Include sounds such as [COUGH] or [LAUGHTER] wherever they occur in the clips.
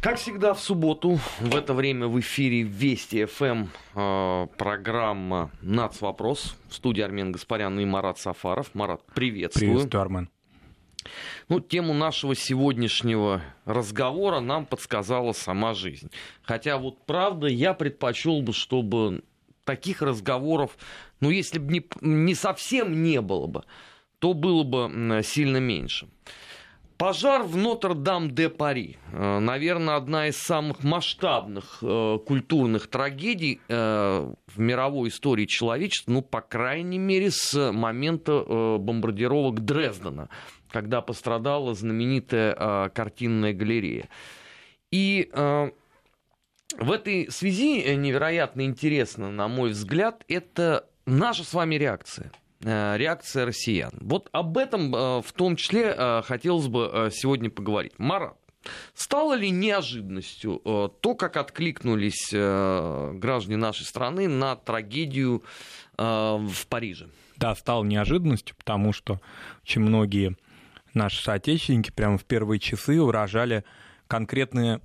Как всегда в субботу в это время в эфире Вести ФМ э, программа «Нац. Вопрос». В студии Армен Гаспарян и Марат Сафаров. Марат, приветствую. Приветствую, Армен. Ну, тему нашего сегодняшнего разговора нам подсказала сама жизнь. Хотя вот правда, я предпочел бы, чтобы таких разговоров, ну, если бы не, не совсем не было бы, то было бы сильно меньше. Пожар в Нотр-Дам-де-Пари. Э, наверное, одна из самых масштабных э, культурных трагедий э, в мировой истории человечества, ну, по крайней мере, с момента бомбардировок Дрездена, когда пострадала знаменитая картинная галерея. И в этой связи невероятно интересно, на мой взгляд, это наша с вами реакция. Э, реакция россиян. Вот об этом э, в том числе э, хотелось бы сегодня поговорить. Марат, Стало ли неожиданностью то, как откликнулись граждане нашей страны на трагедию в Париже? Да, стало неожиданностью, потому что очень многие наши соотечественники прямо в первые часы выражали конкретные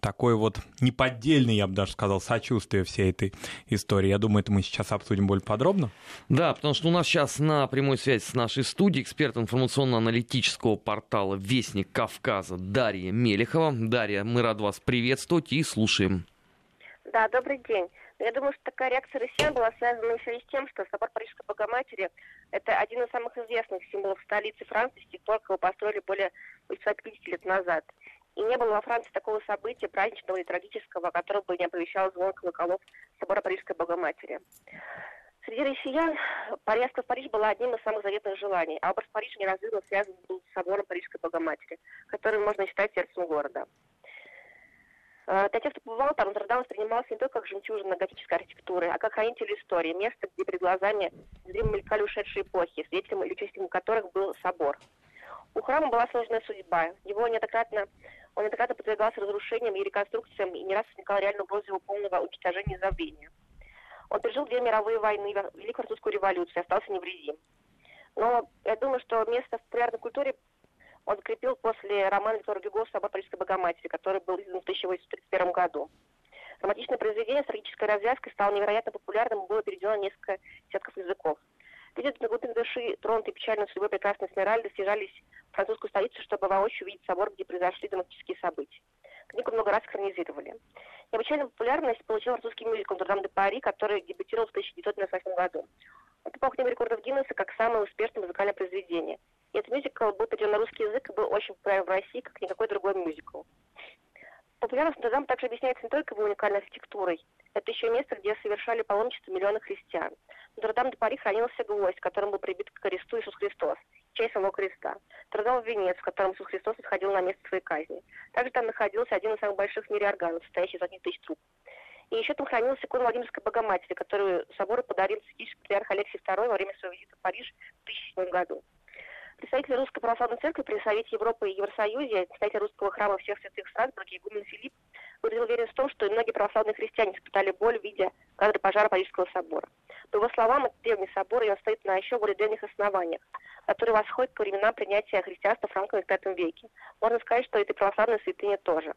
такое вот неподдельное, я бы даже сказал, сочувствие всей этой истории. Я думаю, это мы сейчас обсудим более подробно. Да, потому что у нас сейчас на прямой связи с нашей студией эксперт информационно-аналитического портала «Вестник Кавказа» Дарья Мелехова. Дарья, мы рады вас приветствовать и слушаем. Да, добрый день. Я думаю, что такая реакция россиян была связана еще и с тем, что собор Парижской Богоматери – это один из самых известных символов столицы Франции, с тех пор, как его построили более 850 лет назад. И не было во Франции такого события, праздничного и трагического, которое бы не оповещал звон колоколов собора Парижской Богоматери. Среди россиян поездка в Париж была одним из самых заветных желаний, а образ Парижа неразрывно связан был с собором Парижской Богоматери, который можно считать сердцем города. Э, для тех, кто побывал там, Нотр-Дам воспринимался не только как жемчужина готической архитектуры, а как хранитель истории, место, где перед глазами зримо мелькали ушедшие эпохи, свидетелем или участником которых был собор. У храма была сложная судьба. Его неоднократно он неоднократно подвергался разрушениям и реконструкциям, и не раз возникала реальная угроза его полного уничтожения и забвения. Он пережил две мировые войны, Великую Французскую революцию, остался невредим. Но я думаю, что место в популярной культуре он закрепил после романа Виктора Гюго «Собор Парижской Богоматери», который был издан в 1831 году. Романтичное произведение с трагической развязкой стало невероятно популярным и было переведено на несколько десятков языков. На глубине души, тронутые печальной судьбой прекрасной Смиральды, съезжались в французскую столицу, чтобы воочию увидеть собор, где произошли драматические события. Книгу много раз экранизировали. Необычайную популярность получил французский мюзикл «Дурдам де Пари», который дебютировал в 1998 году. Он попал в книгу рекордов Гиннесса как самое успешное музыкальное произведение. И этот мюзикл был переведен на русский язык и был очень популярен в России, как никакой другой мюзикл. Популярность Нотр-Дам также объясняется не только его уникальной архитектурой. Это еще место, где совершали паломничество миллионы христиан. В Нотр-Дам де Пари хранился гвоздь, которым был прибит к кресту Иисус Христос, часть самого креста. Нотр-Дам венец, в котором Иисус Христос отходил на место своей казни. Также там находился один из самых больших в мире органов, состоящий из одних тысяч труб. И еще там хранился икона Владимирской Богоматери, которую собору подарил святейший патриарх Алексий II во время своего визита в Париж в 2007 году. Представители Русской Православной Церкви при Совете Европы и Евросоюзе, представитель Русского храма всех святых Страсбурга, игумен Филипп, выразил уверенность в том, что многие православные христиане испытали боль в виде кадры пожара Парижского собора. По его словам, это древний собор, и он стоит на еще более древних основаниях, которые восходят к временам принятия христианства Франком в V веке. Можно сказать, что это и православная святыня тоже.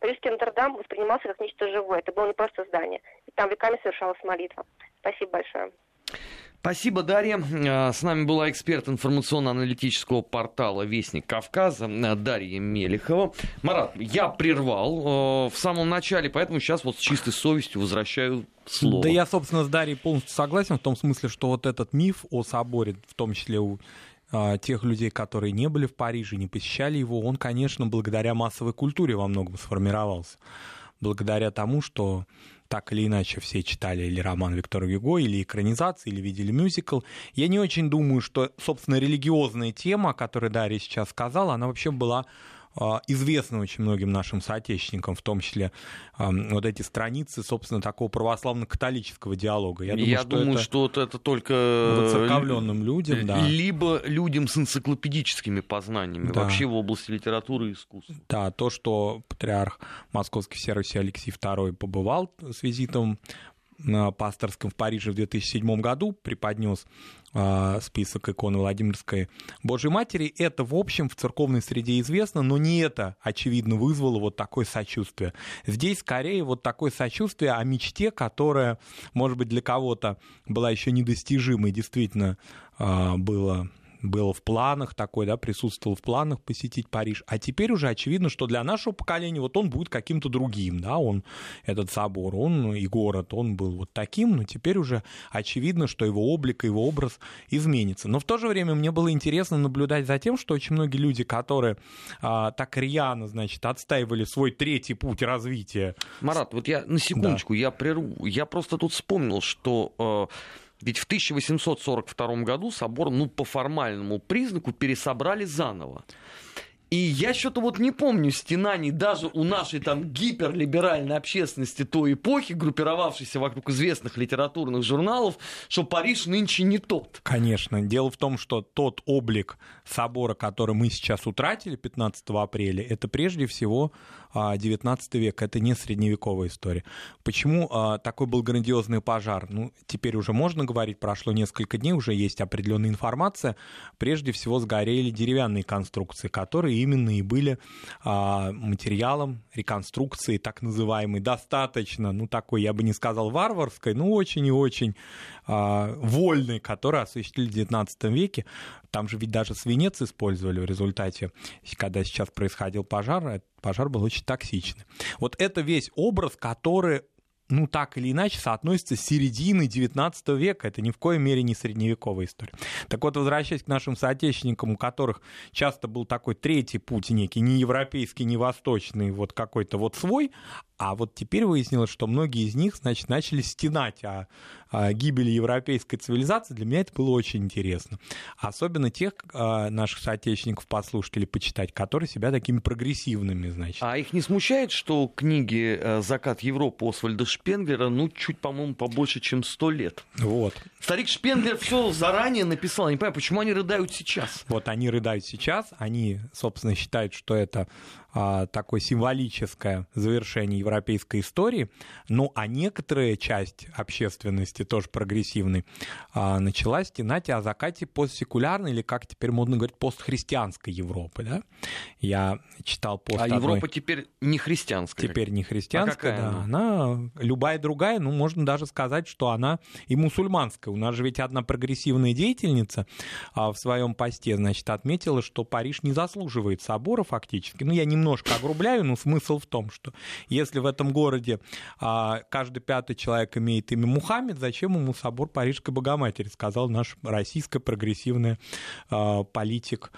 Парижский Нотр-Дам воспринимался как нечто живое. Это было не просто здание. И там веками совершалась молитва. Спасибо большое. Спасибо, Дарья. А, с нами была эксперт информационно-аналитического портала «Вестник Кавказа» Дарья Мелехова. Марат, я прервал э, в самом начале, поэтому сейчас вот с чистой совестью возвращаю слово. Да я, собственно, с Дарьей полностью согласен в том смысле, что вот этот миф о соборе, в том числе у а, тех людей, которые не были в Париже, не посещали его, он, конечно, благодаря массовой культуре во многом сформировался. Благодаря тому, что так или иначе все читали или роман Виктора Гюго, или экранизации, или видели мюзикл. Я не очень думаю, что, собственно, религиозная тема, о которой Дарья сейчас сказала, она вообще была известны очень многим нашим соотечественникам, в том числе вот эти страницы, собственно, такого православно-католического диалога. Я думаю, Я что, думаю это что это только выцерковленным людям, да. либо людям с энциклопедическими познаниями да. вообще в области литературы и искусства. Да, то, что патриарх Московский Сервис Алексей II побывал с визитом пасторском в Париже в 2007 году преподнес а, список иконы Владимирской Божьей Матери. Это, в общем, в церковной среде известно, но не это, очевидно, вызвало вот такое сочувствие. Здесь скорее вот такое сочувствие о мечте, которая, может быть, для кого-то была еще недостижимой, действительно а, было было в планах такой, да, присутствовал в планах посетить Париж. А теперь уже очевидно, что для нашего поколения вот он будет каким-то другим, да, он, этот собор, он и город, он был вот таким, но теперь уже очевидно, что его облик, его образ изменится. Но в то же время мне было интересно наблюдать за тем, что очень многие люди, которые а, так рьяно, значит, отстаивали свой третий путь развития. Марат, вот я на секундочку, да. я прерву, я просто тут вспомнил, что э, ведь в 1842 году собор, ну, по формальному признаку пересобрали заново. И я что-то вот не помню стенаний даже у нашей там гиперлиберальной общественности той эпохи, группировавшейся вокруг известных литературных журналов, что Париж нынче не тот. Конечно. Дело в том, что тот облик собора, который мы сейчас утратили 15 апреля, это прежде всего 19 век, это не средневековая история. Почему а, такой был грандиозный пожар? Ну, теперь уже можно говорить, прошло несколько дней, уже есть определенная информация. Прежде всего сгорели деревянные конструкции, которые именно и были а, материалом реконструкции так называемой достаточно, ну такой, я бы не сказал варварской, но очень и очень а, вольной, которую осуществили в XIX веке. Там же ведь даже свинец использовали в результате, когда сейчас происходил пожар, пожар был очень токсичный. Вот это весь образ, который ну, так или иначе, соотносится с серединой XIX века. Это ни в коей мере не средневековая история. Так вот, возвращаясь к нашим соотечественникам, у которых часто был такой третий путь некий, не европейский, не восточный, вот какой-то вот свой, а вот теперь выяснилось, что многие из них, значит, начали стенать о, о гибели европейской цивилизации. Для меня это было очень интересно. Особенно тех а, наших соотечественников, послушателей, почитать, которые себя такими прогрессивными, значит. А их не смущает, что книги э, «Закат Европы» Освальда Шпенглера, ну, чуть, по-моему, побольше, чем сто лет? Вот. Старик Шпенглер все заранее написал. Я не понимаю, почему они рыдают сейчас? Вот они рыдают сейчас. Они, собственно, считают, что это а, такое символическое завершение европейской истории, ну а некоторая часть общественности, тоже прогрессивной, а, начала стенать о закате постсекулярной, или как теперь модно говорить, постхристианской Европы. Да? Я читал пост А одной... Европа теперь не христианская? Теперь не христианская, а да. Она? она любая другая, ну можно даже сказать, что она и мусульманская. У нас же ведь одна прогрессивная деятельница а, в своем посте, значит, отметила, что Париж не заслуживает собора фактически. Ну, я не немножко огрубляю, но смысл в том, что если в этом городе а, каждый пятый человек имеет имя Мухаммед, зачем ему собор Парижской Богоматери, сказал наш российский прогрессивный а, политик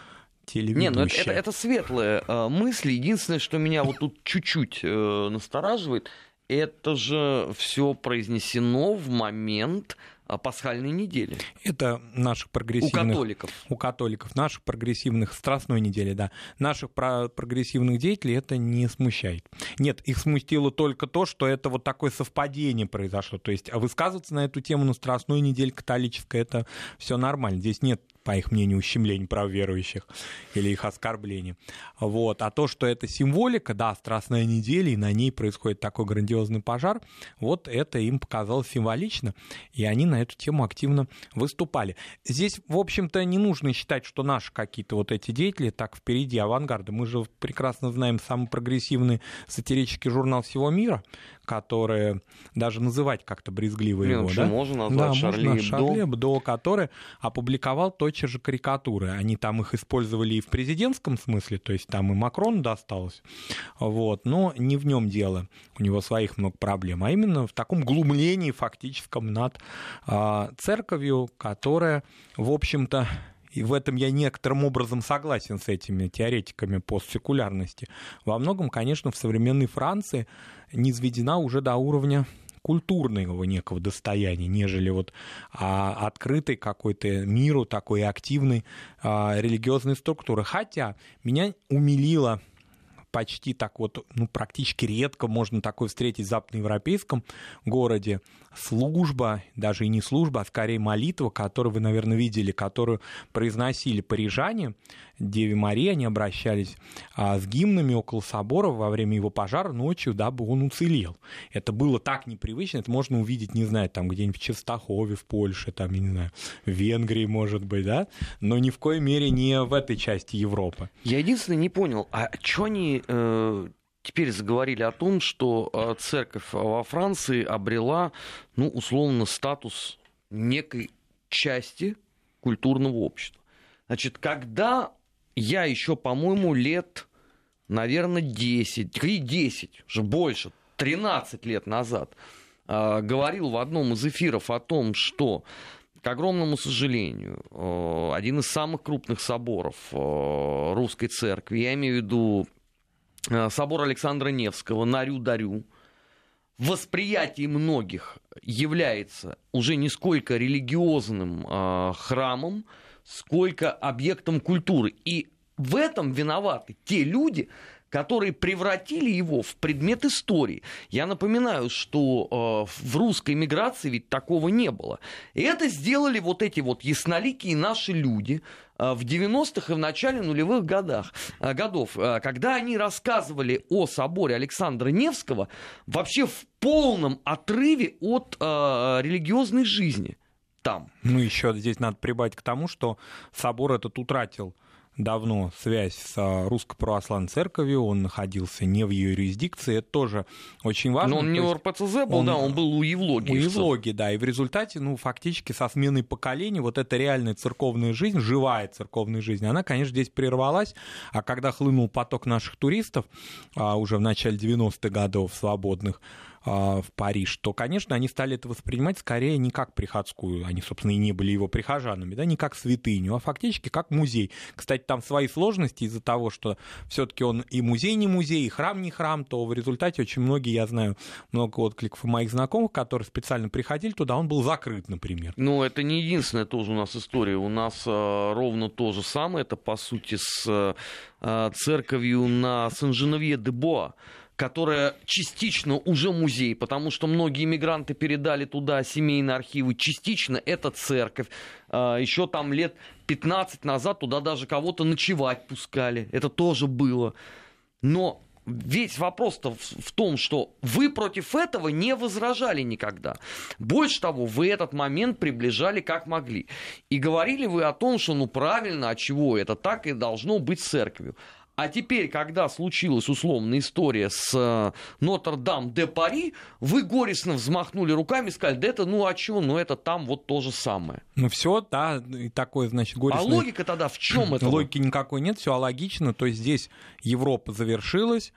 телеведущая. Не, ну это, это, это светлая э, мысль. Единственное, что меня вот тут чуть-чуть э, настораживает, это же все произнесено в момент пасхальной недели. Это наших прогрессивных... У католиков. У католиков. Наших прогрессивных... Страстной недели, да. Наших прогрессивных деятелей это не смущает. Нет, их смутило только то, что это вот такое совпадение произошло. То есть высказываться на эту тему на Страстной неделе католической, это все нормально. Здесь нет по их мнению, ущемление прав верующих или их оскорбление. Вот. А то, что это символика, да, Страстная неделя, и на ней происходит такой грандиозный пожар, вот это им показалось символично, и они на эту тему активно выступали. Здесь, в общем-то, не нужно считать, что наши какие-то вот эти деятели так впереди авангарда. Мы же прекрасно знаем самый прогрессивный сатирический журнал всего мира, который даже называть как-то брезгливо Не, его. Да? Можно назвать да, Шарли можно Шарли Эбдо, который опубликовал точно же карикатуры. Они там их использовали и в президентском смысле, то есть там и Макрон досталось, вот, но не в нем дело. У него своих много проблем, а именно в таком глумлении фактическом над а, церковью, которая, в общем-то, и в этом я некоторым образом согласен с этими теоретиками постсекулярности, во многом, конечно, в современной Франции низведена уже до уровня культурного некого достояния, нежели вот а, открытой какой-то миру такой активной а, религиозной структуры. Хотя меня умилило почти так вот, ну, практически редко можно такое встретить в западноевропейском городе. Служба, даже и не служба, а скорее молитва, которую вы, наверное, видели, которую произносили парижане, Деве Марии, они обращались а, с гимнами около собора во время его пожара ночью, дабы он уцелел. Это было так непривычно, это можно увидеть, не знаю, там где-нибудь в Честахове в Польше, там, я не знаю, в Венгрии, может быть, да, но ни в коей мере не в этой части Европы. Я единственное не понял, а что они э, теперь заговорили о том, что э, церковь во Франции обрела, ну, условно, статус некой части культурного общества. Значит, когда я еще, по-моему, лет, наверное, 10, 10, уже больше, 13 лет назад э, говорил в одном из эфиров о том, что к огромному сожалению, э, один из самых крупных соборов русской церкви, я имею в виду собор Александра Невского на Рю-Дарю, в восприятии многих является уже не сколько религиозным храмом, сколько объектом культуры. И в этом виноваты те люди, которые превратили его в предмет истории. Я напоминаю, что э, в русской миграции ведь такого не было. И это сделали вот эти вот ясноликие наши люди э, в 90-х и в начале нулевых годах, э, годов, э, когда они рассказывали о соборе Александра Невского вообще в полном отрыве от э, религиозной жизни там. Ну, еще здесь надо прибавить к тому, что собор этот утратил давно связь с Русской Православной Церковью, он находился не в ее юрисдикции, это тоже очень важно. Но он не у РПЦЗ был, он, да, он был у Евлогии. У Евлогии, да, и в результате, ну, фактически со сменой поколений вот эта реальная церковная жизнь, живая церковная жизнь, она, конечно, здесь прервалась, а когда хлынул поток наших туристов а, уже в начале 90-х годов свободных, в Париж, то, конечно, они стали это воспринимать скорее не как приходскую, они, собственно, и не были его прихожанами, да, не как святыню, а фактически как музей. Кстати, там свои сложности из-за того, что все-таки он и музей не музей, и храм не храм, то в результате очень многие, я знаю, много откликов моих знакомых, которые специально приходили туда, он был закрыт, например. Ну, это не единственная тоже у нас история. У нас э, ровно то же самое, это, по сути, с э, церковью на Сен-Женевье-де-Боа которая частично уже музей, потому что многие иммигранты передали туда семейные архивы, частично это церковь. А, Еще там лет 15 назад туда даже кого-то ночевать пускали. Это тоже было. Но весь вопрос-то в том, что вы против этого не возражали никогда. Больше того, вы этот момент приближали как могли. И говорили вы о том, что ну правильно, а чего это так и должно быть церковью. А теперь, когда случилась условная история с э, Нотр-Дам-де-Пари, вы горестно взмахнули руками и сказали, да это ну а чего, ну это там вот то же самое. Ну все, да, и такое, значит, горестное... А логика тогда в чем [CLEARS THROAT] это? Логики никакой нет, все логично, то есть здесь Европа завершилась,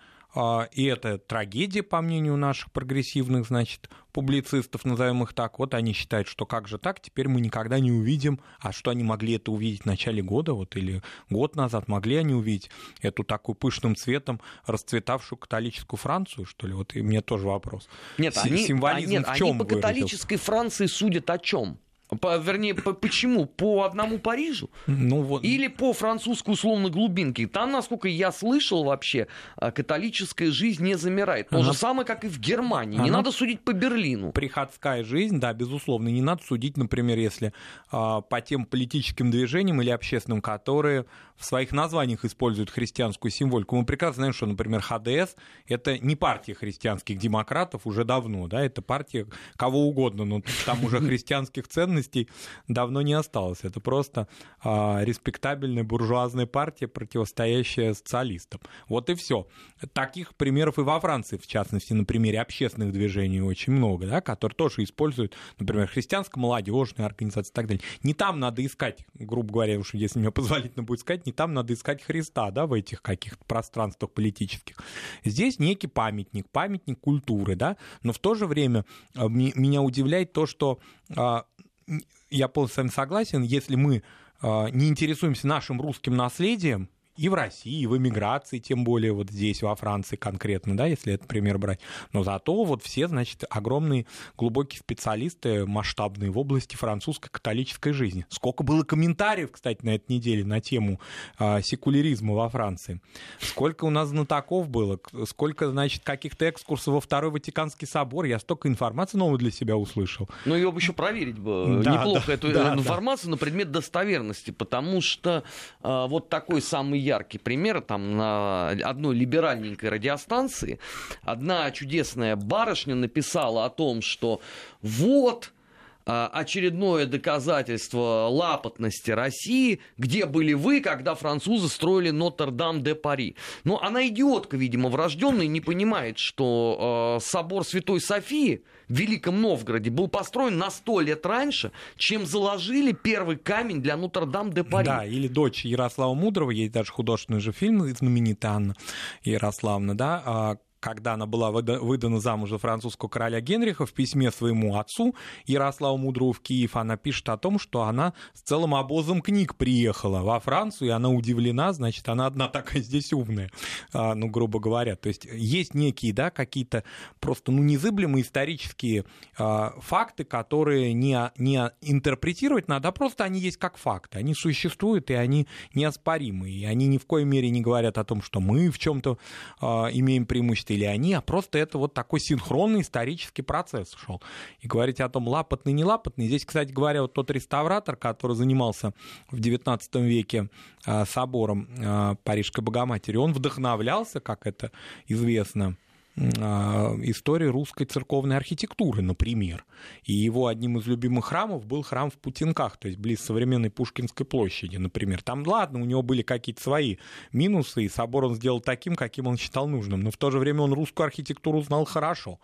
и это трагедия, по мнению наших прогрессивных, значит, публицистов, назовем их так. Вот они считают, что как же так, теперь мы никогда не увидим. А что они могли это увидеть в начале года, вот или год назад, могли они увидеть эту такую пышным цветом расцветавшую католическую Францию, что ли? Вот и мне тоже вопрос. Нет, С- они, символизм а, нет, в чем они по католической Франции судят о чем? По, вернее, по, почему? По одному Парижу? Ну, вот. Или по французской условно глубинке? Там, насколько я слышал вообще, а, католическая жизнь не замирает. То Она... же самое, как и в Германии. Она... Не надо судить по Берлину. Приходская жизнь, да, безусловно. Не надо судить, например, если а, по тем политическим движениям или общественным, которые в своих названиях используют христианскую символику. Мы прекрасно знаем, что, например, ХДС — это не партия христианских демократов уже давно, да, это партия кого угодно, но там уже христианских [LAUGHS] ценностей давно не осталось. Это просто а, респектабельная буржуазная партия, противостоящая социалистам. Вот и все. Таких примеров и во Франции, в частности, на примере общественных движений очень много, да, которые тоже используют, например, христианско-молодежные организации и так далее. Не там надо искать, грубо говоря, уж если мне [LAUGHS] позволительно будет сказать, не там надо искать Христа, да, в этих каких-то пространствах политических. Здесь некий памятник, памятник культуры, да, но в то же время а, меня удивляет то, что а, я полностью согласен, если мы а, не интересуемся нашим русским наследием, и в России, и в эмиграции, тем более вот здесь, во Франции конкретно, да, если этот пример брать. Но зато вот все, значит, огромные глубокие специалисты, масштабные в области французской католической жизни. Сколько было комментариев, кстати, на этой неделе на тему а, секуляризма во Франции. Сколько у нас знатоков было, сколько, значит, каких-то экскурсов во Второй Ватиканский собор. Я столько информации новой для себя услышал. Ну, ее бы еще проверить бы. Да, Неплохо да, эту да, информацию да. на предмет достоверности, потому что а, вот такой самый яркий пример, там на одной либеральненькой радиостанции одна чудесная барышня написала о том, что вот очередное доказательство лапотности России, где были вы, когда французы строили Нотр-Дам-де-Пари. Но она идиотка, видимо, врожденная, не понимает, что э, собор Святой Софии в Великом Новгороде был построен на сто лет раньше, чем заложили первый камень для Нотр-Дам-де-Пари. Да, или дочь Ярослава Мудрого, есть даже художественный же фильм знаменитый Анна Ярославна, да, а, когда она была выдана замуж за французского короля Генриха, в письме своему отцу Ярославу Мудрому в Киев, она пишет о том, что она с целым обозом книг приехала во Францию, и она удивлена, значит, она одна такая здесь умная, а, ну, грубо говоря. То есть есть некие, да, какие-то просто, ну, незыблемые исторические а, факты, которые не, не интерпретировать надо, а просто они есть как факты. Они существуют, и они неоспоримы. И они ни в коей мере не говорят о том, что мы в чем-то а, имеем преимущество или они, а просто это вот такой синхронный исторический процесс шел. И говорить о том, лапотный, не лапотный. Здесь, кстати говоря, вот тот реставратор, который занимался в XIX веке а, собором а, Парижской Богоматери, он вдохновлялся, как это известно, истории русской церковной архитектуры, например. И его одним из любимых храмов был храм в Путинках, то есть близ современной Пушкинской площади, например. Там, ладно, у него были какие-то свои минусы, и собор он сделал таким, каким он считал нужным, но в то же время он русскую архитектуру знал хорошо.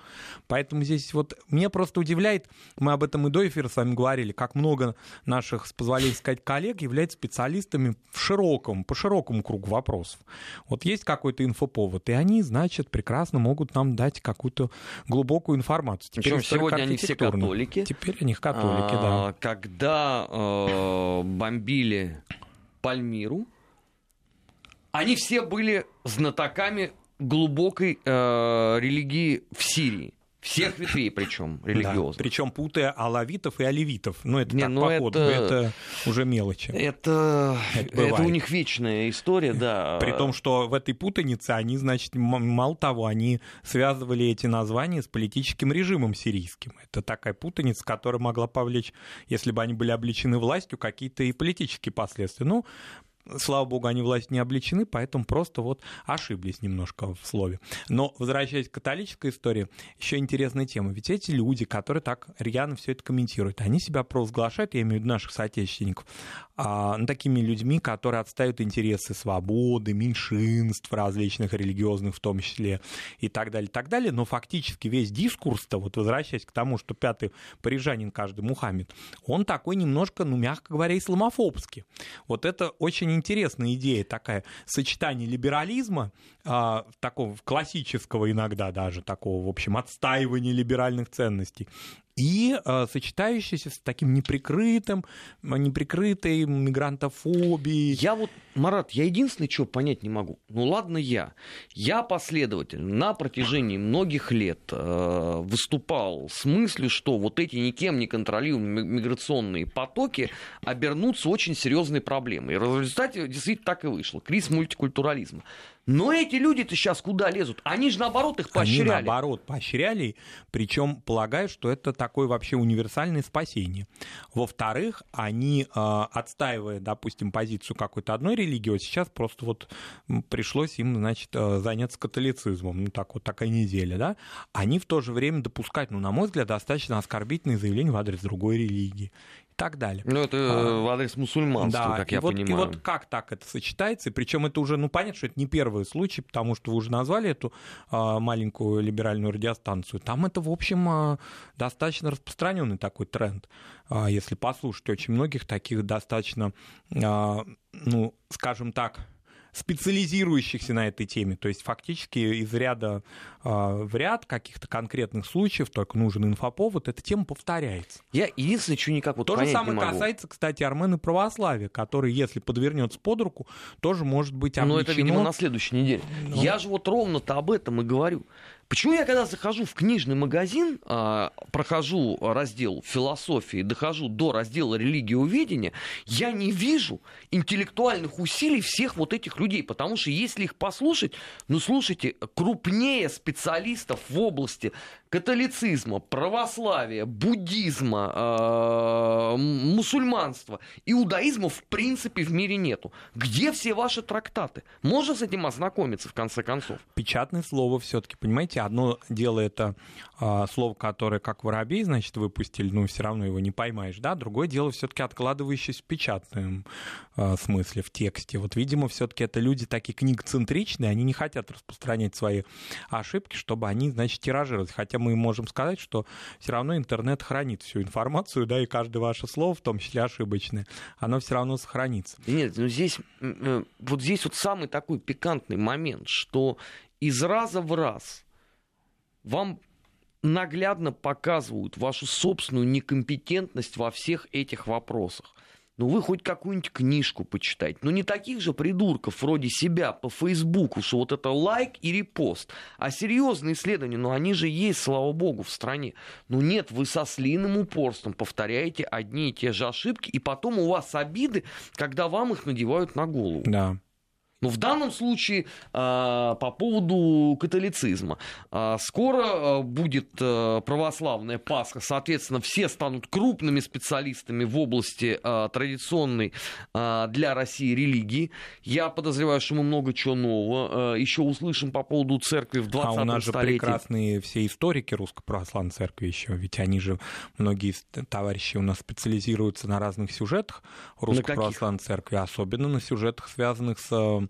Поэтому здесь вот мне просто удивляет, мы об этом и до эфира с вами говорили, как много наших, с позволения сказать, коллег являются специалистами в широком, по широкому кругу вопросов. Вот есть какой-то инфоповод, и они, значит, прекрасно могут могут нам дать какую-то глубокую информацию. Теперь Причем сегодня они все католики. Теперь они католики, а, да. Когда э, бомбили Пальмиру, они все были знатоками глубокой э, религии в Сирии. Всех ветвей причем религиозных. Да, причем путая алавитов и оливитов. Ну, это Не, так ну по это, это уже мелочи. Это, это, это у них вечная история, да. При том, что в этой путанице они, значит, мало того, они связывали эти названия с политическим режимом сирийским. Это такая путаница, которая могла повлечь, если бы они были обличены властью, какие-то и политические последствия. Ну, слава богу, они власть не обличены, поэтому просто вот ошиблись немножко в слове. Но, возвращаясь к католической истории, еще интересная тема. Ведь эти люди, которые так рьяно все это комментируют, они себя провозглашают, я имею в виду наших соотечественников, а, ну, такими людьми, которые отстают интересы свободы, меньшинств различных религиозных в том числе и так далее, и так далее. Но фактически весь дискурс-то, вот возвращаясь к тому, что пятый парижанин каждый Мухаммед, он такой немножко, ну, мягко говоря, исламофобский. Вот это очень очень интересная идея такая, сочетание либерализма, а, такого классического иногда даже, такого, в общем, отстаивания либеральных ценностей, и э, сочетающийся с таким неприкрытым, неприкрытой мигрантофобией. Я вот, Марат, я единственное, что понять не могу. Ну ладно я. Я последователь на протяжении многих лет э, выступал с мыслью, что вот эти никем не контролируемые миграционные потоки обернутся очень серьезной проблемой. И в результате действительно так и вышло. Кризис мультикультурализма. Но эти люди-то сейчас куда лезут? Они же наоборот их поощряли. Они наоборот поощряли, причем полагают, что это такое вообще универсальное спасение. Во-вторых, они, а, отстаивая, допустим, позицию какой-то одной религии, вот сейчас просто вот пришлось им, значит, а, заняться католицизмом, ну так вот такая неделя, да, они в то же время допускают, ну, на мой взгляд, достаточно оскорбительные заявления в адрес другой религии так далее. Ну, это а, в адрес мусульманства, да, как я вот, понимаю. И вот как так это сочетается? И причем это уже, ну, понятно, что это не первый случай, потому что вы уже назвали эту а, маленькую либеральную радиостанцию. Там это, в общем, а, достаточно распространенный такой тренд. А, если послушать очень многих таких достаточно, а, ну, скажем так, специализирующихся на этой теме. То есть фактически из ряда э, в ряд каких-то конкретных случаев, только нужен инфоповод, эта тема повторяется. Я единственное, что никак вот То же самое касается, кстати, армян и православия, который, если подвернется под руку, тоже может быть обличено. Но это, видимо, на следующей неделе. Ну... Я же вот ровно-то об этом и говорю. Почему я, когда захожу в книжный магазин, а, прохожу раздел философии, дохожу до раздела религиоведения, я не вижу интеллектуальных усилий всех вот этих людей, потому что если их послушать, ну слушайте, крупнее специалистов в области католицизма, православия, буддизма, э, мусульманства, иудаизма в принципе в мире нету. Где все ваши трактаты? Можно с этим ознакомиться в конце концов? Печатное слово все-таки, понимаете, одно дело это э, слово, которое как воробей, значит, выпустили, но все равно его не поймаешь, да. Другое дело все-таки откладывающееся в печатном э, смысле, в тексте. Вот, видимо, все-таки это люди такие книгоцентричные, они не хотят распространять свои ошибки, чтобы они, значит, тиражировались. Хотя мы можем сказать, что все равно интернет хранит всю информацию, да, и каждое ваше слово, в том числе ошибочное, оно все равно сохранится. Нет, ну здесь, э, вот здесь вот самый такой пикантный момент, что из раза в раз вам наглядно показывают вашу собственную некомпетентность во всех этих вопросах. Ну, вы хоть какую-нибудь книжку почитайте. Ну, не таких же придурков вроде себя по Фейсбуку, что вот это лайк и репост. А серьезные исследования, ну, они же есть, слава богу, в стране. Ну, нет, вы со слиным упорством повторяете одни и те же ошибки, и потом у вас обиды, когда вам их надевают на голову. Да. Но в данном случае а, по поводу католицизма. А, скоро а, будет православная Пасха, соответственно, все станут крупными специалистами в области традиционной для России религии. Я подозреваю, что мы много чего нового еще услышим по поводу церкви в 20 А у нас же прекрасные все историки Русской Православной Церкви еще, ведь они же, многие товарищи у нас специализируются на разных сюжетах Русской Православной Церкви, особенно на сюжетах, связанных с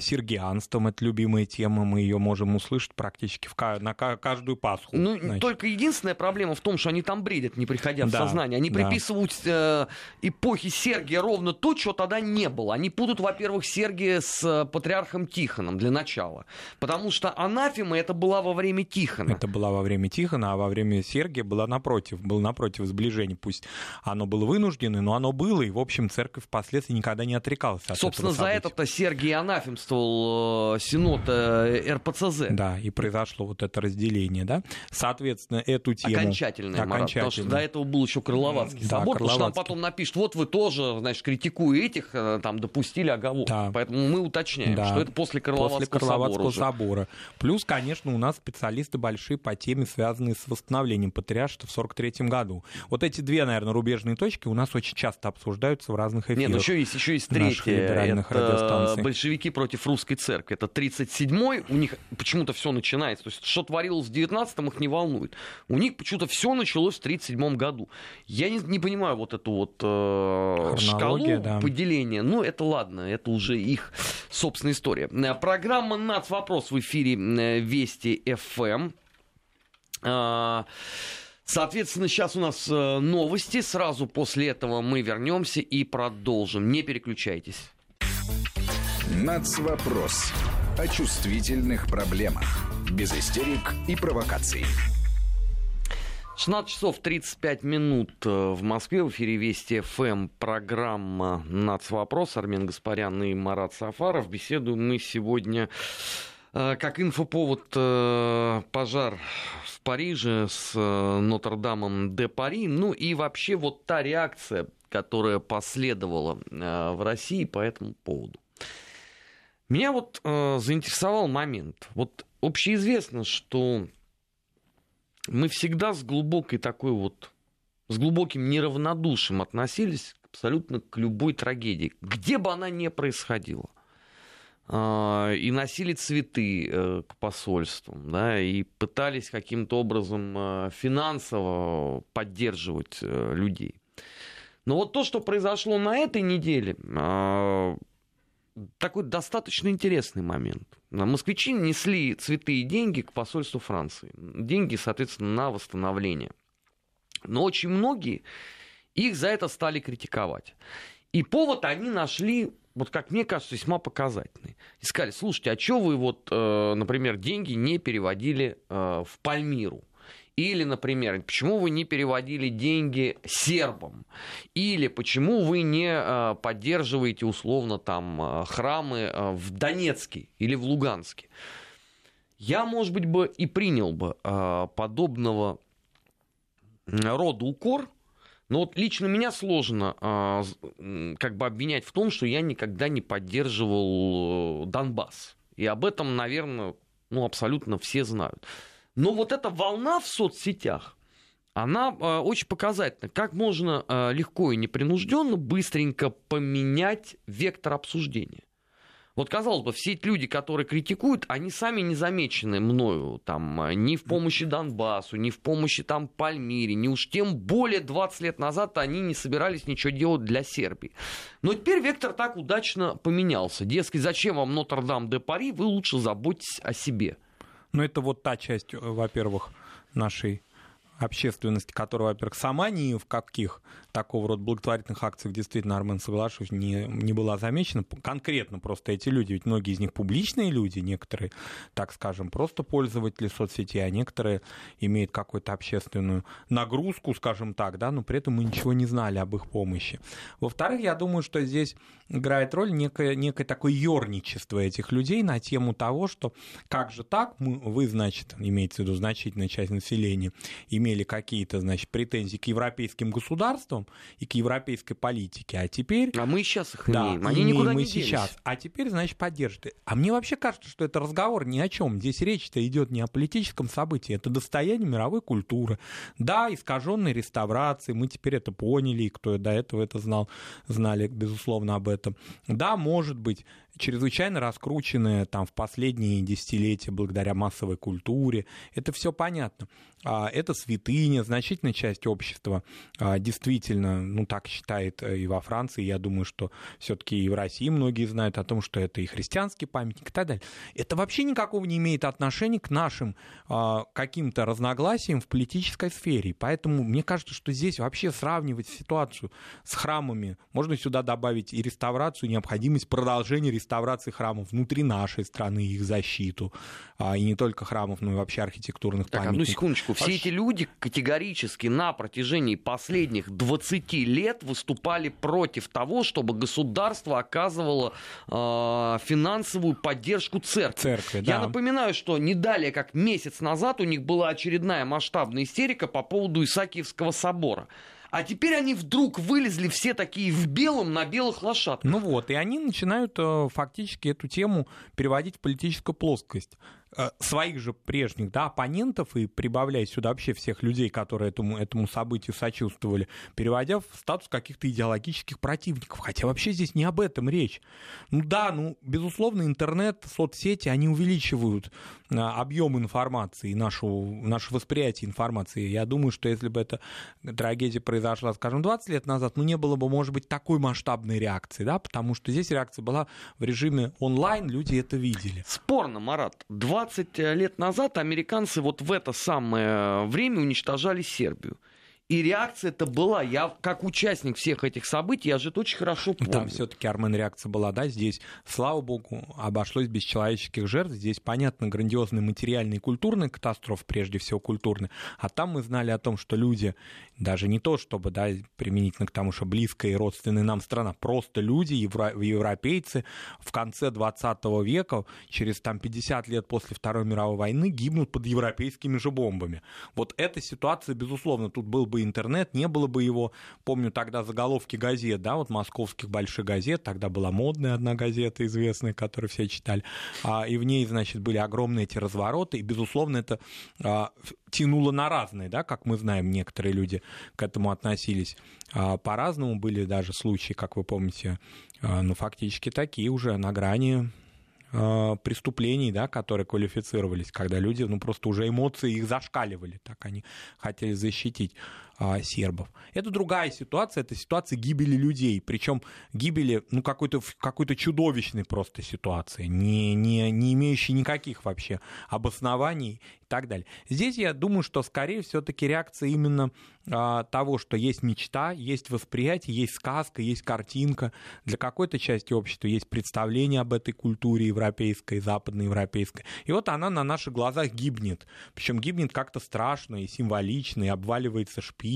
сергианством, это любимая тема, мы ее можем услышать практически в, на каждую Пасху. Ну, значит. только единственная проблема в том, что они там бредят, не приходя в да, сознание. Они да. приписывают э, эпохе Сергия ровно то, чего тогда не было. Они путают, во-первых, Сергия с э, патриархом Тихоном для начала. Потому что анафема это была во время Тихона. Это была во время Тихона, а во время Сергия была напротив, был напротив сближения. Пусть оно было вынужденное, но оно было, и, в общем, церковь впоследствии никогда не отрекалась от Собственно, за это-то Сергий анафем анафемствовал э, Синод э, РПЦЗ. Да, и произошло вот это разделение, да. Соответственно, эту тему... Окончательное, Марат, потому что до этого был еще Крыловацкий да, собор, Крыловацкий. потому что нам потом напишут, вот вы тоже, значит, критикуя этих, э, там, допустили оговорку. Да. Поэтому мы уточняем, да. что это после Крыловацкого, после Крыловацкого собора. собора. Плюс, конечно, у нас специалисты большие по теме, связанные с восстановлением патриаршества в 43 году. Вот эти две, наверное, рубежные точки у нас очень часто обсуждаются в разных эфирах. Нет, ну еще есть, еще есть третья. Это большевики против русской церкви. Это 37-й, у них почему-то все начинается. То есть, что творилось в 19-м, их не волнует. У них почему-то все началось в 37-м году. Я не, не понимаю вот эту вот э, шкалу да. поделения. Ну, это ладно, это уже их собственная история. Э, программа «Нац. Вопрос» в эфире э, Вести ФМ. Эм. Соответственно, сейчас у нас новости. Сразу после этого мы вернемся и продолжим. Не переключайтесь. Нацвопрос. О чувствительных проблемах. Без истерик и провокаций. 16 часов 35 минут э, в Москве. В эфире Вести ФМ. Программа «Нацвопрос». Армен Гаспарян и Марат Сафаров. Беседуем мы сегодня э, как инфоповод э, пожар в Париже с Нотр-Дамом де Пари. Ну и вообще вот та реакция, которая последовала в России по этому поводу. Меня вот э, заинтересовал момент. Вот общеизвестно, что мы всегда с глубокой такой вот, с глубоким неравнодушием относились абсолютно к любой трагедии, где бы она ни происходила. Э, и носили цветы э, к посольствам, да, и пытались каким-то образом э, финансово поддерживать э, людей. Но вот то, что произошло на этой неделе, э, такой достаточно интересный момент. Москвичи несли цветы и деньги к посольству Франции. Деньги, соответственно, на восстановление. Но очень многие их за это стали критиковать. И повод они нашли вот как мне кажется, весьма показательные. И сказали, слушайте, а что вы вот, э, например, деньги не переводили э, в Пальмиру? Или, например, почему вы не переводили деньги сербам? Или почему вы не э, поддерживаете условно там э, храмы э, в Донецке или в Луганске? Я, может быть, бы и принял бы подобного рода укор, но вот лично меня сложно как бы обвинять в том, что я никогда не поддерживал Донбасс. И об этом, наверное, ну, абсолютно все знают. Но вот эта волна в соцсетях, она э, очень показательна. Как можно э, легко и непринужденно быстренько поменять вектор обсуждения. Вот, казалось бы, все эти люди, которые критикуют, они сами не замечены мною там, э, ни в помощи Донбассу, ни в помощи там Пальмире, ни уж тем более 20 лет назад они не собирались ничего делать для Сербии. Но теперь вектор так удачно поменялся. Дескать, зачем вам Нотр-Дам-де-Пари, вы лучше заботьтесь о себе. Но это вот та часть, э, во-первых, нашей общественности, которая, во-первых, сама ни в каких такого рода благотворительных акциях, действительно, Армен, соглашусь, не, не была замечена. Конкретно просто эти люди, ведь многие из них публичные люди, некоторые, так скажем, просто пользователи соцсетей, а некоторые имеют какую-то общественную нагрузку, скажем так, да, но при этом мы ничего не знали об их помощи. Во-вторых, я думаю, что здесь играет роль некое, некое такое ерничество этих людей на тему того, что как же так, мы, вы, значит, имеется в виду значительная часть населения, имели какие-то, значит, претензии к европейским государствам, и к европейской политике. А теперь... А мы сейчас их да, имеем. Они никуда мы не сейчас. А теперь, значит, поддержите. А мне вообще кажется, что это разговор ни о чем. Здесь речь-то идет не о политическом событии. Это достояние мировой культуры. Да, искаженной реставрации. Мы теперь это поняли. И кто до этого это знал, знали, безусловно, об этом. Да, может быть, чрезвычайно раскрученные там в последние десятилетия благодаря массовой культуре. Это все понятно. А, это святыня, значительная часть общества а, действительно, ну так считает э, и во Франции, я думаю, что все-таки и в России многие знают о том, что это и христианский памятник и так далее. Это вообще никакого не имеет отношения к нашим а, каким-то разногласиям в политической сфере. Поэтому мне кажется, что здесь вообще сравнивать ситуацию с храмами, можно сюда добавить и реставрацию, необходимость продолжения реставрации храмов внутри нашей страны, их защиту, и не только храмов, но и вообще архитектурных так, памятников. Одну секундочку секундочку, все эти люди категорически на протяжении последних 20 лет выступали против того, чтобы государство оказывало э, финансовую поддержку церкви. церкви да. Я напоминаю, что не далее, как месяц назад, у них была очередная масштабная истерика по поводу Исаакиевского собора. А теперь они вдруг вылезли все такие в белом на белых лошадках. Ну вот, и они начинают э, фактически эту тему переводить в политическую плоскость. Э, своих же прежних да, оппонентов и прибавляя сюда вообще всех людей, которые этому, этому событию сочувствовали, переводя в статус каких-то идеологических противников. Хотя вообще здесь не об этом речь. Ну да, ну, безусловно, интернет, соцсети, они увеличивают э, объем информации, нашу, наше восприятие информации. Я думаю, что если бы эта трагедия произошла, скажем, 20 лет назад, ну не было бы, может быть, такой масштабной реакции, да, потому что здесь реакция была в режиме онлайн, люди это видели. Спорно, Марат. Два 20 лет назад американцы вот в это самое время уничтожали Сербию. И реакция это была. Я как участник всех этих событий, я же это очень хорошо помню. Там все-таки, Армен, реакция была, да, здесь, слава богу, обошлось без человеческих жертв. Здесь, понятно, грандиозные материальные и культурные катастрофы, прежде всего культурные. А там мы знали о том, что люди, даже не то, чтобы, да, применительно к тому, что близкая и родственная нам страна, просто люди, евро, европейцы в конце 20 века, через там 50 лет после Второй мировой войны, гибнут под европейскими же бомбами. Вот эта ситуация, безусловно, тут был бы бы интернет, не было бы его. Помню тогда заголовки газет, да, вот московских больших газет, тогда была модная одна газета известная, которую все читали, а, и в ней, значит, были огромные эти развороты, и, безусловно, это а, тянуло на разные, да, как мы знаем, некоторые люди к этому относились. А, по-разному, были даже случаи, как вы помните, ну, фактически такие уже на грани преступлений, да, которые квалифицировались, когда люди, ну, просто уже эмоции их зашкаливали, так они хотели защитить а, сербов. Это другая ситуация, это ситуация гибели людей, причем гибели, ну, какой-то какой чудовищной просто ситуации, не, не, не имеющей никаких вообще обоснований, так далее. Здесь я думаю, что скорее все-таки реакция именно а, того, что есть мечта, есть восприятие, есть сказка, есть картинка. Для какой-то части общества есть представление об этой культуре европейской, западноевропейской. И вот она на наших глазах гибнет. Причем гибнет как-то страшно и символично, и обваливается шпиль.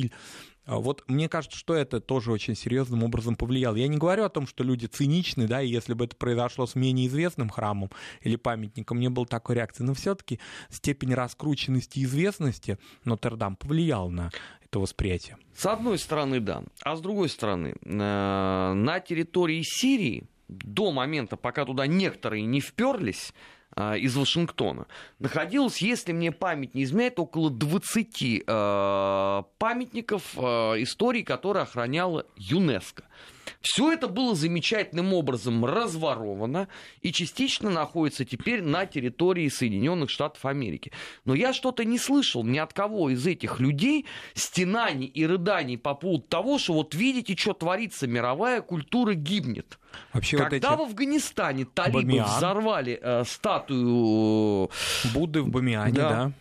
А вот мне кажется, что это тоже очень серьезным образом повлияло. Я не говорю о том, что люди циничны, да, и если бы это произошло с менее известным храмом или памятником, не было такой реакции, но все-таки степень раскрученности и известности Нотр-Дам повлиял на это восприятие. С одной стороны, да. А с другой стороны, э, на территории Сирии до момента, пока туда некоторые не вперлись, из Вашингтона. Находилось, если мне память не изменяет, около 20 э, памятников э, истории, которые охраняла ЮНЕСКО. Все это было замечательным образом разворовано и частично находится теперь на территории Соединенных Штатов Америки. Но я что-то не слышал ни от кого из этих людей стенаний и рыданий по поводу того, что вот видите, что творится, мировая культура гибнет. Вообще Когда вот эти... в Афганистане талибы Бамиан. взорвали э, статую... Будды в Бамиане, да. да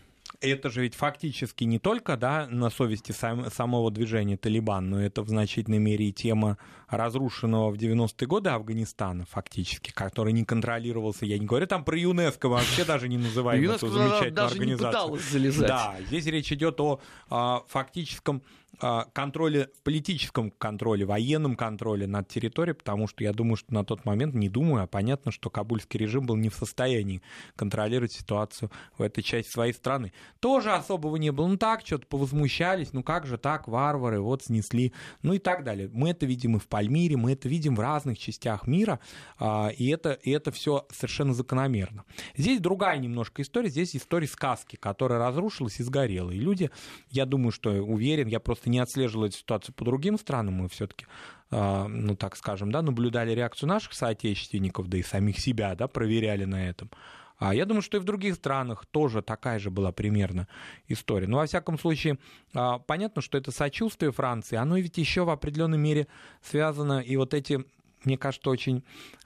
это же ведь фактически не только да, на совести сам, самого движения Талибан, но это в значительной мере и тема разрушенного в 90-е годы Афганистана, фактически, который не контролировался. Я не говорю там про ЮНЕСКО, вообще даже не называем эту замечательную даже организацию. Залезать. Да, здесь речь идет о а, фактическом а, контроле, политическом контроле, военном контроле над территорией, потому что я думаю, что на тот момент, не думаю, а понятно, что кабульский режим был не в состоянии контролировать ситуацию в этой части своей страны. Тоже особого не было. Ну так, что-то повозмущались, ну как же так, варвары, вот снесли, ну и так далее. Мы это видим и в Пальмире, мы это видим в разных частях мира, а, и это, и это все совершенно закономерно. Здесь другая немножко история, здесь история сказки, которая разрушилась и сгорела. И люди, я думаю, что уверен, я просто не отслеживал эту ситуацию по другим странам, мы все-таки а, ну, так скажем, да, наблюдали реакцию наших соотечественников, да и самих себя, да, проверяли на этом. А я думаю, что и в других странах тоже такая же была примерно история. Но, во всяком случае, а, понятно, что это сочувствие Франции, оно ведь еще в определенной мере связано, и вот эти мне кажется, очень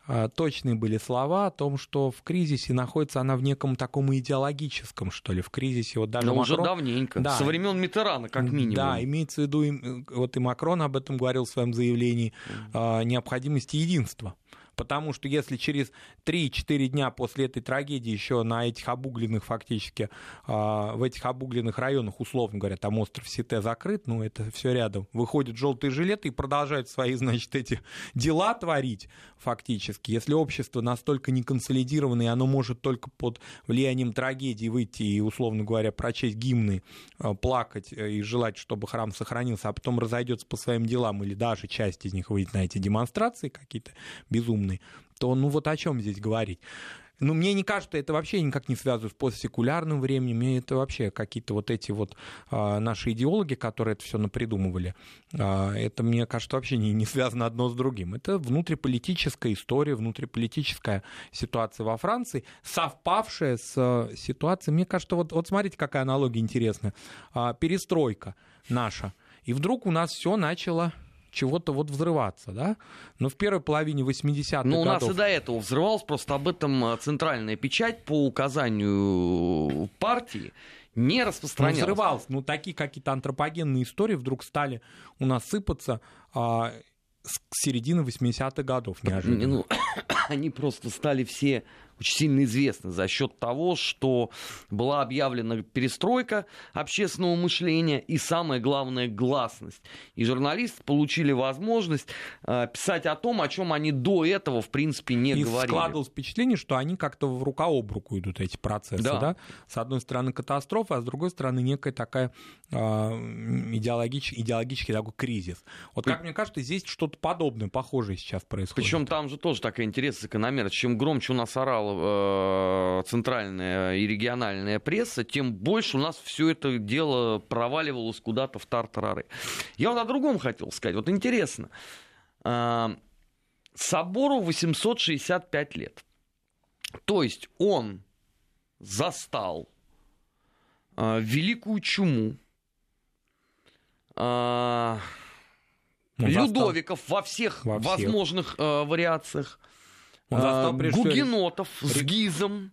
а, точные были слова о том, что в кризисе находится она в неком таком идеологическом, что ли, в кризисе. Вот даже Но Макрон... уже давненько, да. со времен Митерана, как минимум. Да, имеется в виду, вот и Макрон об этом говорил в своем заявлении, mm. необходимости единства потому что если через 3-4 дня после этой трагедии еще на этих обугленных фактически, а, в этих обугленных районах, условно говоря, там остров Сите закрыт, ну это все рядом, выходят желтые жилеты и продолжают свои, [LAUGHS] значит, эти дела творить фактически. Если общество настолько не консолидировано, и оно может только под влиянием трагедии выйти и, условно говоря, прочесть гимны, а, плакать э, и желать, чтобы храм сохранился, а потом разойдется по своим делам, или даже часть из них выйдет на эти демонстрации какие-то безумные, умный, то ну вот о чем здесь говорить? Ну, мне не кажется, это вообще никак не связано с постсекулярным временем, мне это вообще какие-то вот эти вот а, наши идеологи, которые это все напридумывали, а, это, мне кажется, вообще не, не связано одно с другим. Это внутриполитическая история, внутриполитическая ситуация во Франции, совпавшая с ситуацией, мне кажется, вот, вот смотрите, какая аналогия интересная, а, перестройка наша, и вдруг у нас все начало чего-то вот взрываться, да? Но в первой половине 80-х Ну, у нас и до этого взрывалось, просто об этом э, центральная печать по указанию партии не распространялась. Ну, взрывалось. Ну, такие какие-то антропогенные истории вдруг стали у нас сыпаться а, с середины 80-х годов неожиданно. Ну, [COUGHS] они просто стали все очень сильно известны за счет того, что была объявлена перестройка общественного мышления и, самое главное, гласность. И журналисты получили возможность э, писать о том, о чем они до этого, в принципе, не и говорили. складывалось впечатление, что они как-то в рука об руку идут, эти процессы. Да. Да? С одной стороны, катастрофа, а с другой стороны, некая такая э, идеологич, идеологический такой кризис. Вот как мне кажется, здесь что-то подобное, похожее сейчас происходит. Причем там же тоже такая интересная закономерность. Чем громче у нас орал э, центральная и региональная пресса, тем больше у нас все это дело проваливалось куда-то в тартарары. Я вот о другом хотел сказать. Вот интересно. Э, собору 865 лет. То есть он застал э, великую чуму, э, Людовиков во всех, во всех. возможных э, вариациях. Он а, гугенотов с ГИЗом,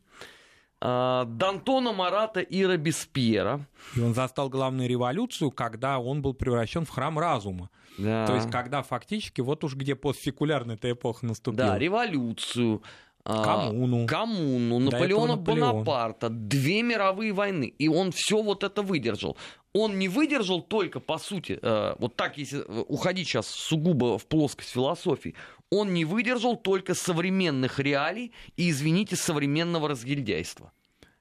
э, Д'Антона Марата и Робеспьера. И он застал главную революцию, когда он был превращен в храм разума. Да. То есть, когда фактически вот уж где постсекулярная эта эпоха наступила. Да, революцию. а, Коммуну. коммуну, До Наполеона Наполеон. Бонапарта, две мировые войны, и он все вот это выдержал. Он не выдержал только, по сути, э, вот так, если э, уходить сейчас сугубо в плоскость философии, он не выдержал только современных реалий и, извините, современного разгильдяйства.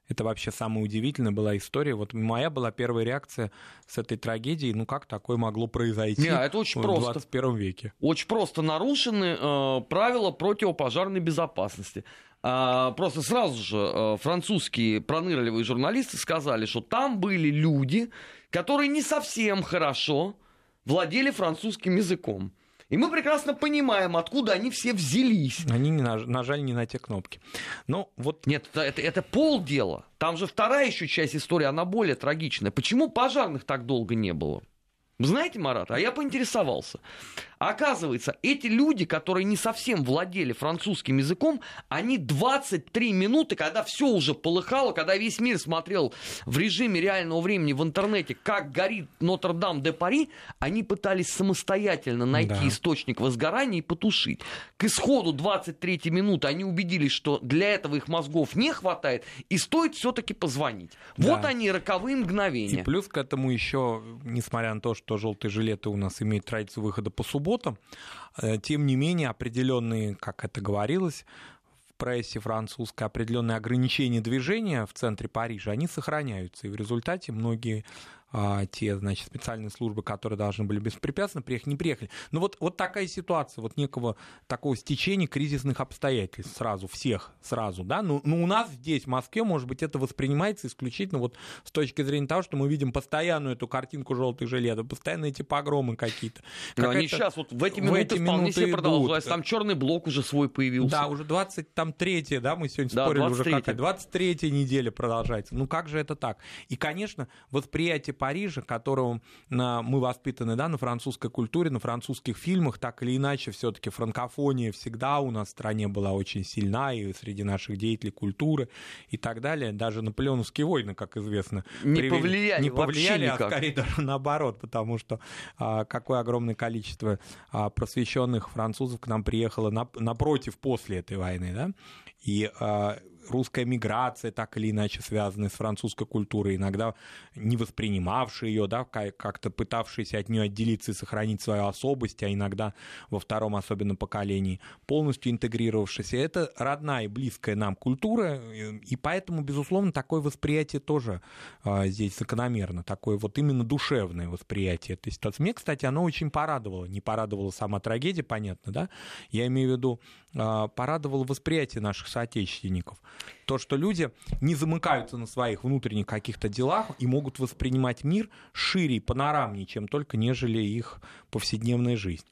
Это вообще самая удивительная была история. Вот моя была первая реакция с этой трагедией. Ну, как такое могло произойти Не, это очень в просто. 21 веке? Очень просто нарушены э, правила противопожарной безопасности. А, просто сразу же э, французские пронырливые журналисты сказали, что там были люди, которые не совсем хорошо владели французским языком. И мы прекрасно понимаем, откуда они все взялись. Они не наж- нажали не на те кнопки. Ну, вот Нет, это, это, это полдела. Там же вторая еще часть истории, она более трагичная. Почему пожарных так долго не было? Знаете, Марат, а я поинтересовался. Оказывается, эти люди, которые не совсем владели французским языком, они 23 минуты, когда все уже полыхало, когда весь мир смотрел в режиме реального времени в интернете, как горит Нотр-Дам-де-Пари, они пытались самостоятельно найти Да. источник возгорания и потушить. К исходу 23 минуты они убедились, что для этого их мозгов не хватает, и стоит все-таки позвонить. Да. Вот они, роковые мгновения. И плюс к этому еще, несмотря на то, что желтые жилеты у нас имеют традицию выхода по субботам, э, тем не менее определенные, как это говорилось, в прессе французской определенные ограничения движения в центре Парижа, они сохраняются. И в результате многие а, те, значит, специальные службы, которые должны были беспрепятственно приехать, не приехали. Но вот, вот такая ситуация, вот некого такого стечения кризисных обстоятельств сразу, всех сразу, да, ну, ну у нас здесь, в Москве, может быть, это воспринимается исключительно вот с точки зрения того, что мы видим постоянную эту картинку желтых жилетов, постоянно эти погромы какие-то. [LAUGHS] Но они сейчас, вот в эти в минуты эти вполне минуты себе продолжается. Там черный блок уже свой появился. Да, уже 23 да, мы сегодня Да, спорили уже 23-я. какая 23 неделя продолжается. Ну как же это так? И, конечно, восприятие Парижа, которого на- мы воспитаны, да, на французской культуре, на французских фильмах, так или иначе, все-таки франкофония всегда у нас в стране была очень сильна, и среди наших деятелей культуры и так далее. Даже наполеоновские войны, как известно, Не привели- повлияли не повлияли, а никак. скорее даже наоборот, потому что а, какое огромное количество а, просвещенных французов к нам приехало нап- напротив после этой войны, да, и а, русская миграция, так или иначе связанная с французской культурой, иногда не воспринимавшие ее, да, ка- как-то пытавшиеся от нее отделиться и сохранить свою особость, а иногда во втором особенно поколении полностью интегрировавшиеся. Это родная и близкая нам культура, и и поэтому, безусловно, такое восприятие тоже а, здесь закономерно, такое вот именно душевное восприятие этой ситуации. Мне, кстати, оно очень порадовало. Не порадовала сама трагедия, понятно, да? Я имею в виду, а, порадовало восприятие наших соотечественников. То, что люди не замыкаются на своих внутренних каких-то делах и могут воспринимать мир шире и панорамнее, чем только нежели их повседневная жизнь.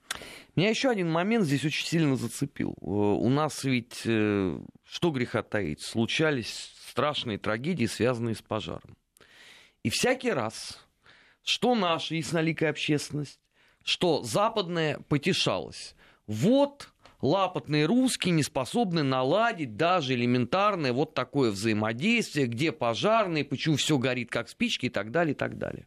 Меня еще один момент здесь очень сильно зацепил. Э, У нас ведь, э, что греха таить, случались страшные трагедии, связанные с пожаром. И всякий раз, что наша ясноликая общественность, что западная потешалась. Вот лапотные русские не способны наладить даже элементарное вот такое взаимодействие, где пожарные, почему все горит как спички и так далее, и так далее.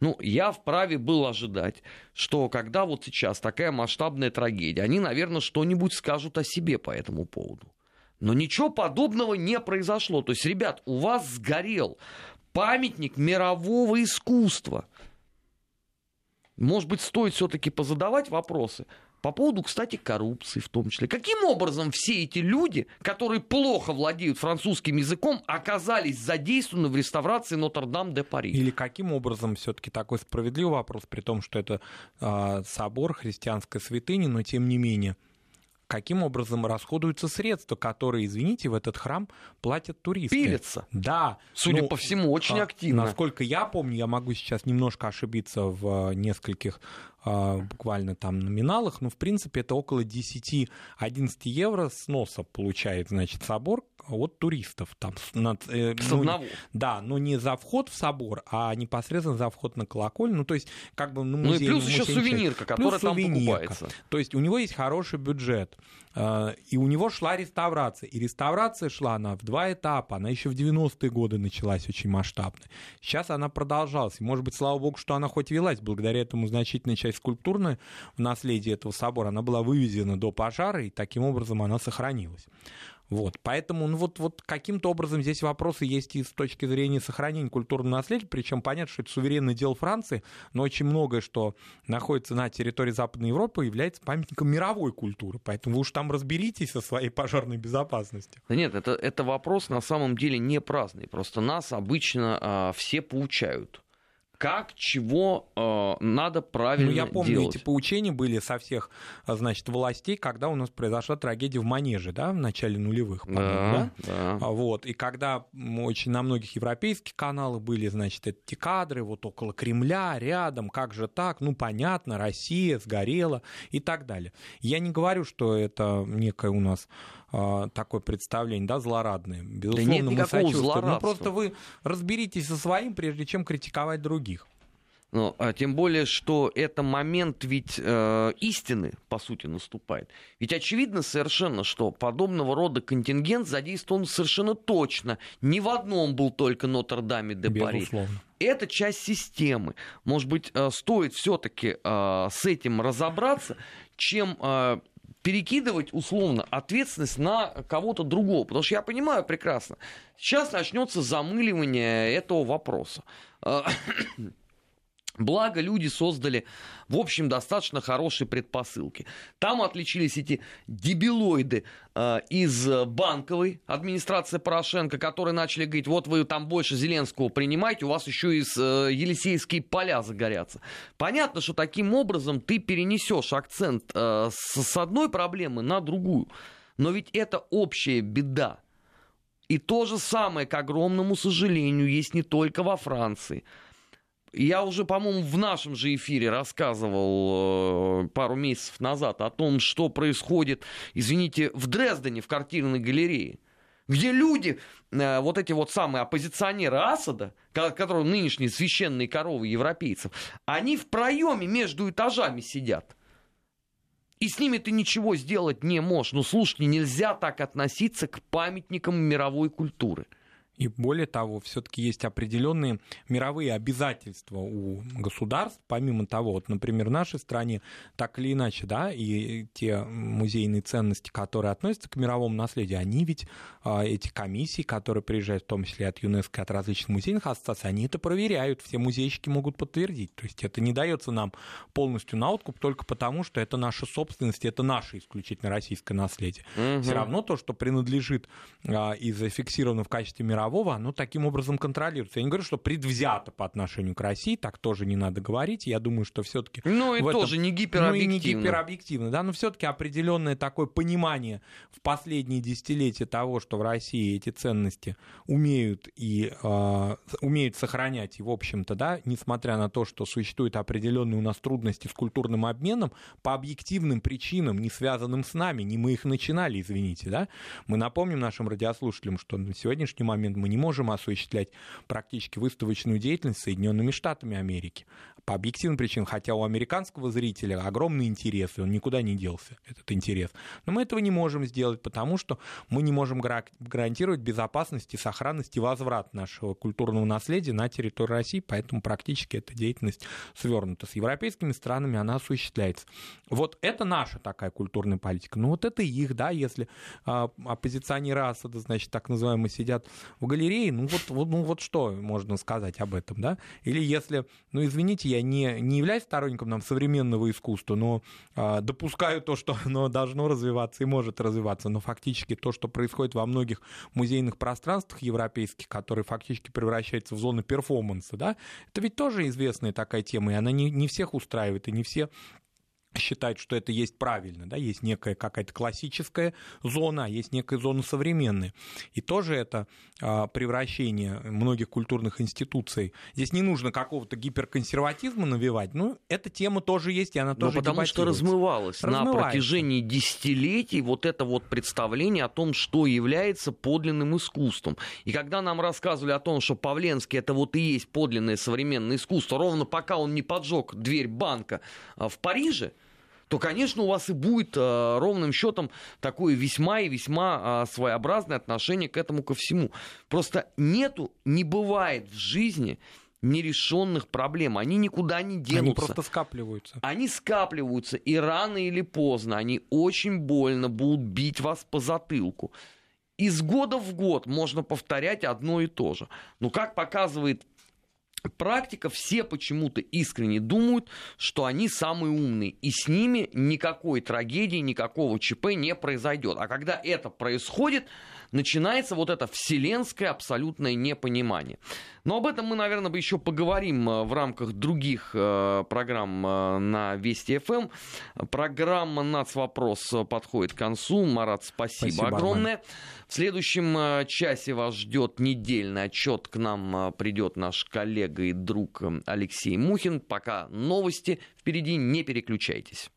Ну, я вправе был ожидать, что когда вот сейчас такая масштабная трагедия, они, наверное, что-нибудь скажут о себе по этому поводу. Но ничего подобного не произошло. То есть, ребят, у вас сгорел памятник мирового искусства. Может быть, стоит все-таки позадавать вопросы по поводу, кстати, коррупции в том числе. Каким образом все эти люди, которые плохо владеют французским языком, оказались задействованы в реставрации Нотр-Дам-де-Пари? Или каким образом все-таки такой справедливый вопрос, при том, что это а, собор христианской святыни, но тем не менее, каким образом расходуются средства, которые, извините, в этот храм платят туристы? Пилятся. Да. Судя Ну, по всему, очень а, активно. Насколько я помню, я могу сейчас немножко ошибиться в а, нескольких буквально там номиналах, но в принципе это около 10-11 евро сноса получает, значит, собор от туристов. Там, над, э, С ну, одного. Да, но не за вход в собор, а непосредственно за вход на колокольню. Ну, то есть, как бы, ну, музей, Ну, и плюс еще сувенирка, которая плюс там сувенирка. покупается. То есть, у него есть хороший бюджет. Э, и у него шла реставрация. И реставрация шла она в два этапа. Она еще в 90-е годы началась очень масштабно. Сейчас она продолжалась. И, может быть, слава богу, что она хоть велась. Благодаря этому значительная часть скульптурной в наследии этого собора, она была вывезена до пожара, и таким образом она сохранилась. Вот, поэтому ну, вот, вот каким-то образом здесь вопросы есть и с точки зрения сохранения культурного наследия, причем понятно, что это суверенное дело Франции, но очень многое, что находится на территории Западной Европы, является памятником мировой культуры, поэтому вы уж там разберитесь со своей пожарной безопасностью. Да нет, это, это вопрос на самом деле не праздный, просто нас обычно а, все получают как, чего э, надо правильно делать. Ну, я помню, делать. эти поучения были со всех, значит, властей, когда у нас произошла трагедия в Манеже, да, в начале нулевых, да, да? да. А, вот, и когда очень на многих европейских каналах были, значит, эти кадры вот около Кремля, рядом, как же так, ну, понятно, Россия сгорела и так далее. Я не говорю, что это некое у нас такое представление, да, злорадное. Безусловно, да нет мы сочувствуем. Но просто вы разберитесь со своим, прежде чем критиковать других. Ну, а тем более, что это момент ведь э, истины, по сути, наступает. Ведь очевидно совершенно, что подобного рода контингент задействован совершенно точно. Ни в одном был только Нотр-Даме де Пари. Это часть системы. Может быть, э, стоит все-таки э, с этим разобраться, чем э, перекидывать условно ответственность на кого-то другого. Потому что я понимаю прекрасно, сейчас начнется замыливание этого вопроса. Благо, люди создали, в общем, достаточно хорошие предпосылки. Там отличились эти дебилоиды э, из банковой администрации Порошенко, которые начали говорить, вот вы там больше Зеленского принимаете, у вас еще и э, Елисейские поля загорятся. Понятно, что таким образом ты перенесешь акцент э, с, с одной проблемы на другую. Но ведь это общая беда. И то же самое, к огромному сожалению, есть не только во Франции – я уже, по-моему, в нашем же эфире рассказывал э, пару месяцев назад о том, что происходит, извините, в Дрездене, в картинной галерее где люди, э, вот эти вот самые оппозиционеры Асада, которые нынешние священные коровы европейцев, они в проеме между этажами сидят. И с ними ты ничего сделать не можешь. Ну, слушайте, нельзя так относиться к памятникам мировой культуры. И более того, все-таки есть определенные мировые обязательства у государств, помимо того, вот, например, в нашей стране так или иначе, да, и те музейные ценности, которые относятся к мировому наследию, они ведь, а, эти комиссии, которые приезжают, в том числе от ЮНЕСКО, от различных музейных ассоциаций, они это проверяют, все музейщики могут подтвердить. То есть это не дается нам полностью на откуп только потому, что это наша собственность, это наше исключительно российское наследие. Угу. Все равно то, что принадлежит а, и зафиксировано в качестве мирового мирового, оно таким образом контролируется. Я не говорю, что предвзято по отношению к России, так тоже не надо говорить. Я думаю, что все-таки... Ну и этом... тоже не гиперобъективно. Ну и не гиперобъективно, да, но все-таки определенное такое понимание в последние десятилетия того, что в России эти ценности умеют и э, умеют сохранять, и, в общем-то, да, несмотря на то, что существуют определенные у нас трудности с культурным обменом, по объективным причинам, не связанным с нами, не мы их начинали, извините, да, мы напомним нашим радиослушателям, что на сегодняшний момент мы не можем осуществлять практически выставочную деятельность Соединенными Штатами Америки. По объективным причинам, хотя у американского зрителя огромный интерес, и он никуда не делся, этот интерес. Но мы этого не можем сделать, потому что мы не можем гарантировать безопасность и сохранность и возврат нашего культурного наследия на территорию России, поэтому практически эта деятельность свернута. С европейскими странами она осуществляется. Вот это наша такая культурная политика. Ну вот это их, да, если а, оппозиционеры Асада, значит, так называемые, сидят в галерее, ну вот, ну вот что можно сказать об этом, да? Или если, ну извините, я не, не являюсь сторонником нам современного искусства, но а, допускаю то, что оно должно развиваться и может развиваться, но фактически то, что происходит во многих музейных пространствах европейских, которые фактически превращаются в зону перформанса, да, это ведь тоже известная такая тема, и она не, не всех устраивает, и не все считают, что это есть правильно, да, есть некая какая-то классическая зона, а есть некая зона современная. И тоже это а, превращение многих культурных институций. Здесь не нужно какого-то гиперконсерватизма навевать, но эта тема тоже есть, и она тоже Но потому что размывалась, на протяжении десятилетий вот это вот представление о том, что является подлинным искусством. И когда нам рассказывали о том, что Павленский это вот и есть подлинное современное искусство, ровно пока он не поджег дверь банка а, в Париже, то, конечно, у вас и будет э, ровным счетом такое весьма и весьма э, своеобразное отношение к этому ко всему. Просто нету, не бывает в жизни нерешенных проблем. Они никуда не денутся. Они просто скапливаются. Они скапливаются, и рано или поздно они очень больно будут бить вас по затылку. Из года в год можно повторять одно и то же. Но как показывает практика, все почему-то искренне думают, что они самые умные, и с ними никакой трагедии, никакого ЧП не произойдет. А когда это происходит, начинается вот это вселенское абсолютное непонимание. Но об этом мы, наверное, бы еще поговорим э, в рамках других э, программ э, на Вести ФМ. Программа «Нацвопрос» подходит к концу. Марат, спасибо, спасибо огромное. Арман. В следующем часе вас ждет недельный отчет. К нам придет наш коллега и друг Алексей Мухин. Пока новости впереди, не переключайтесь.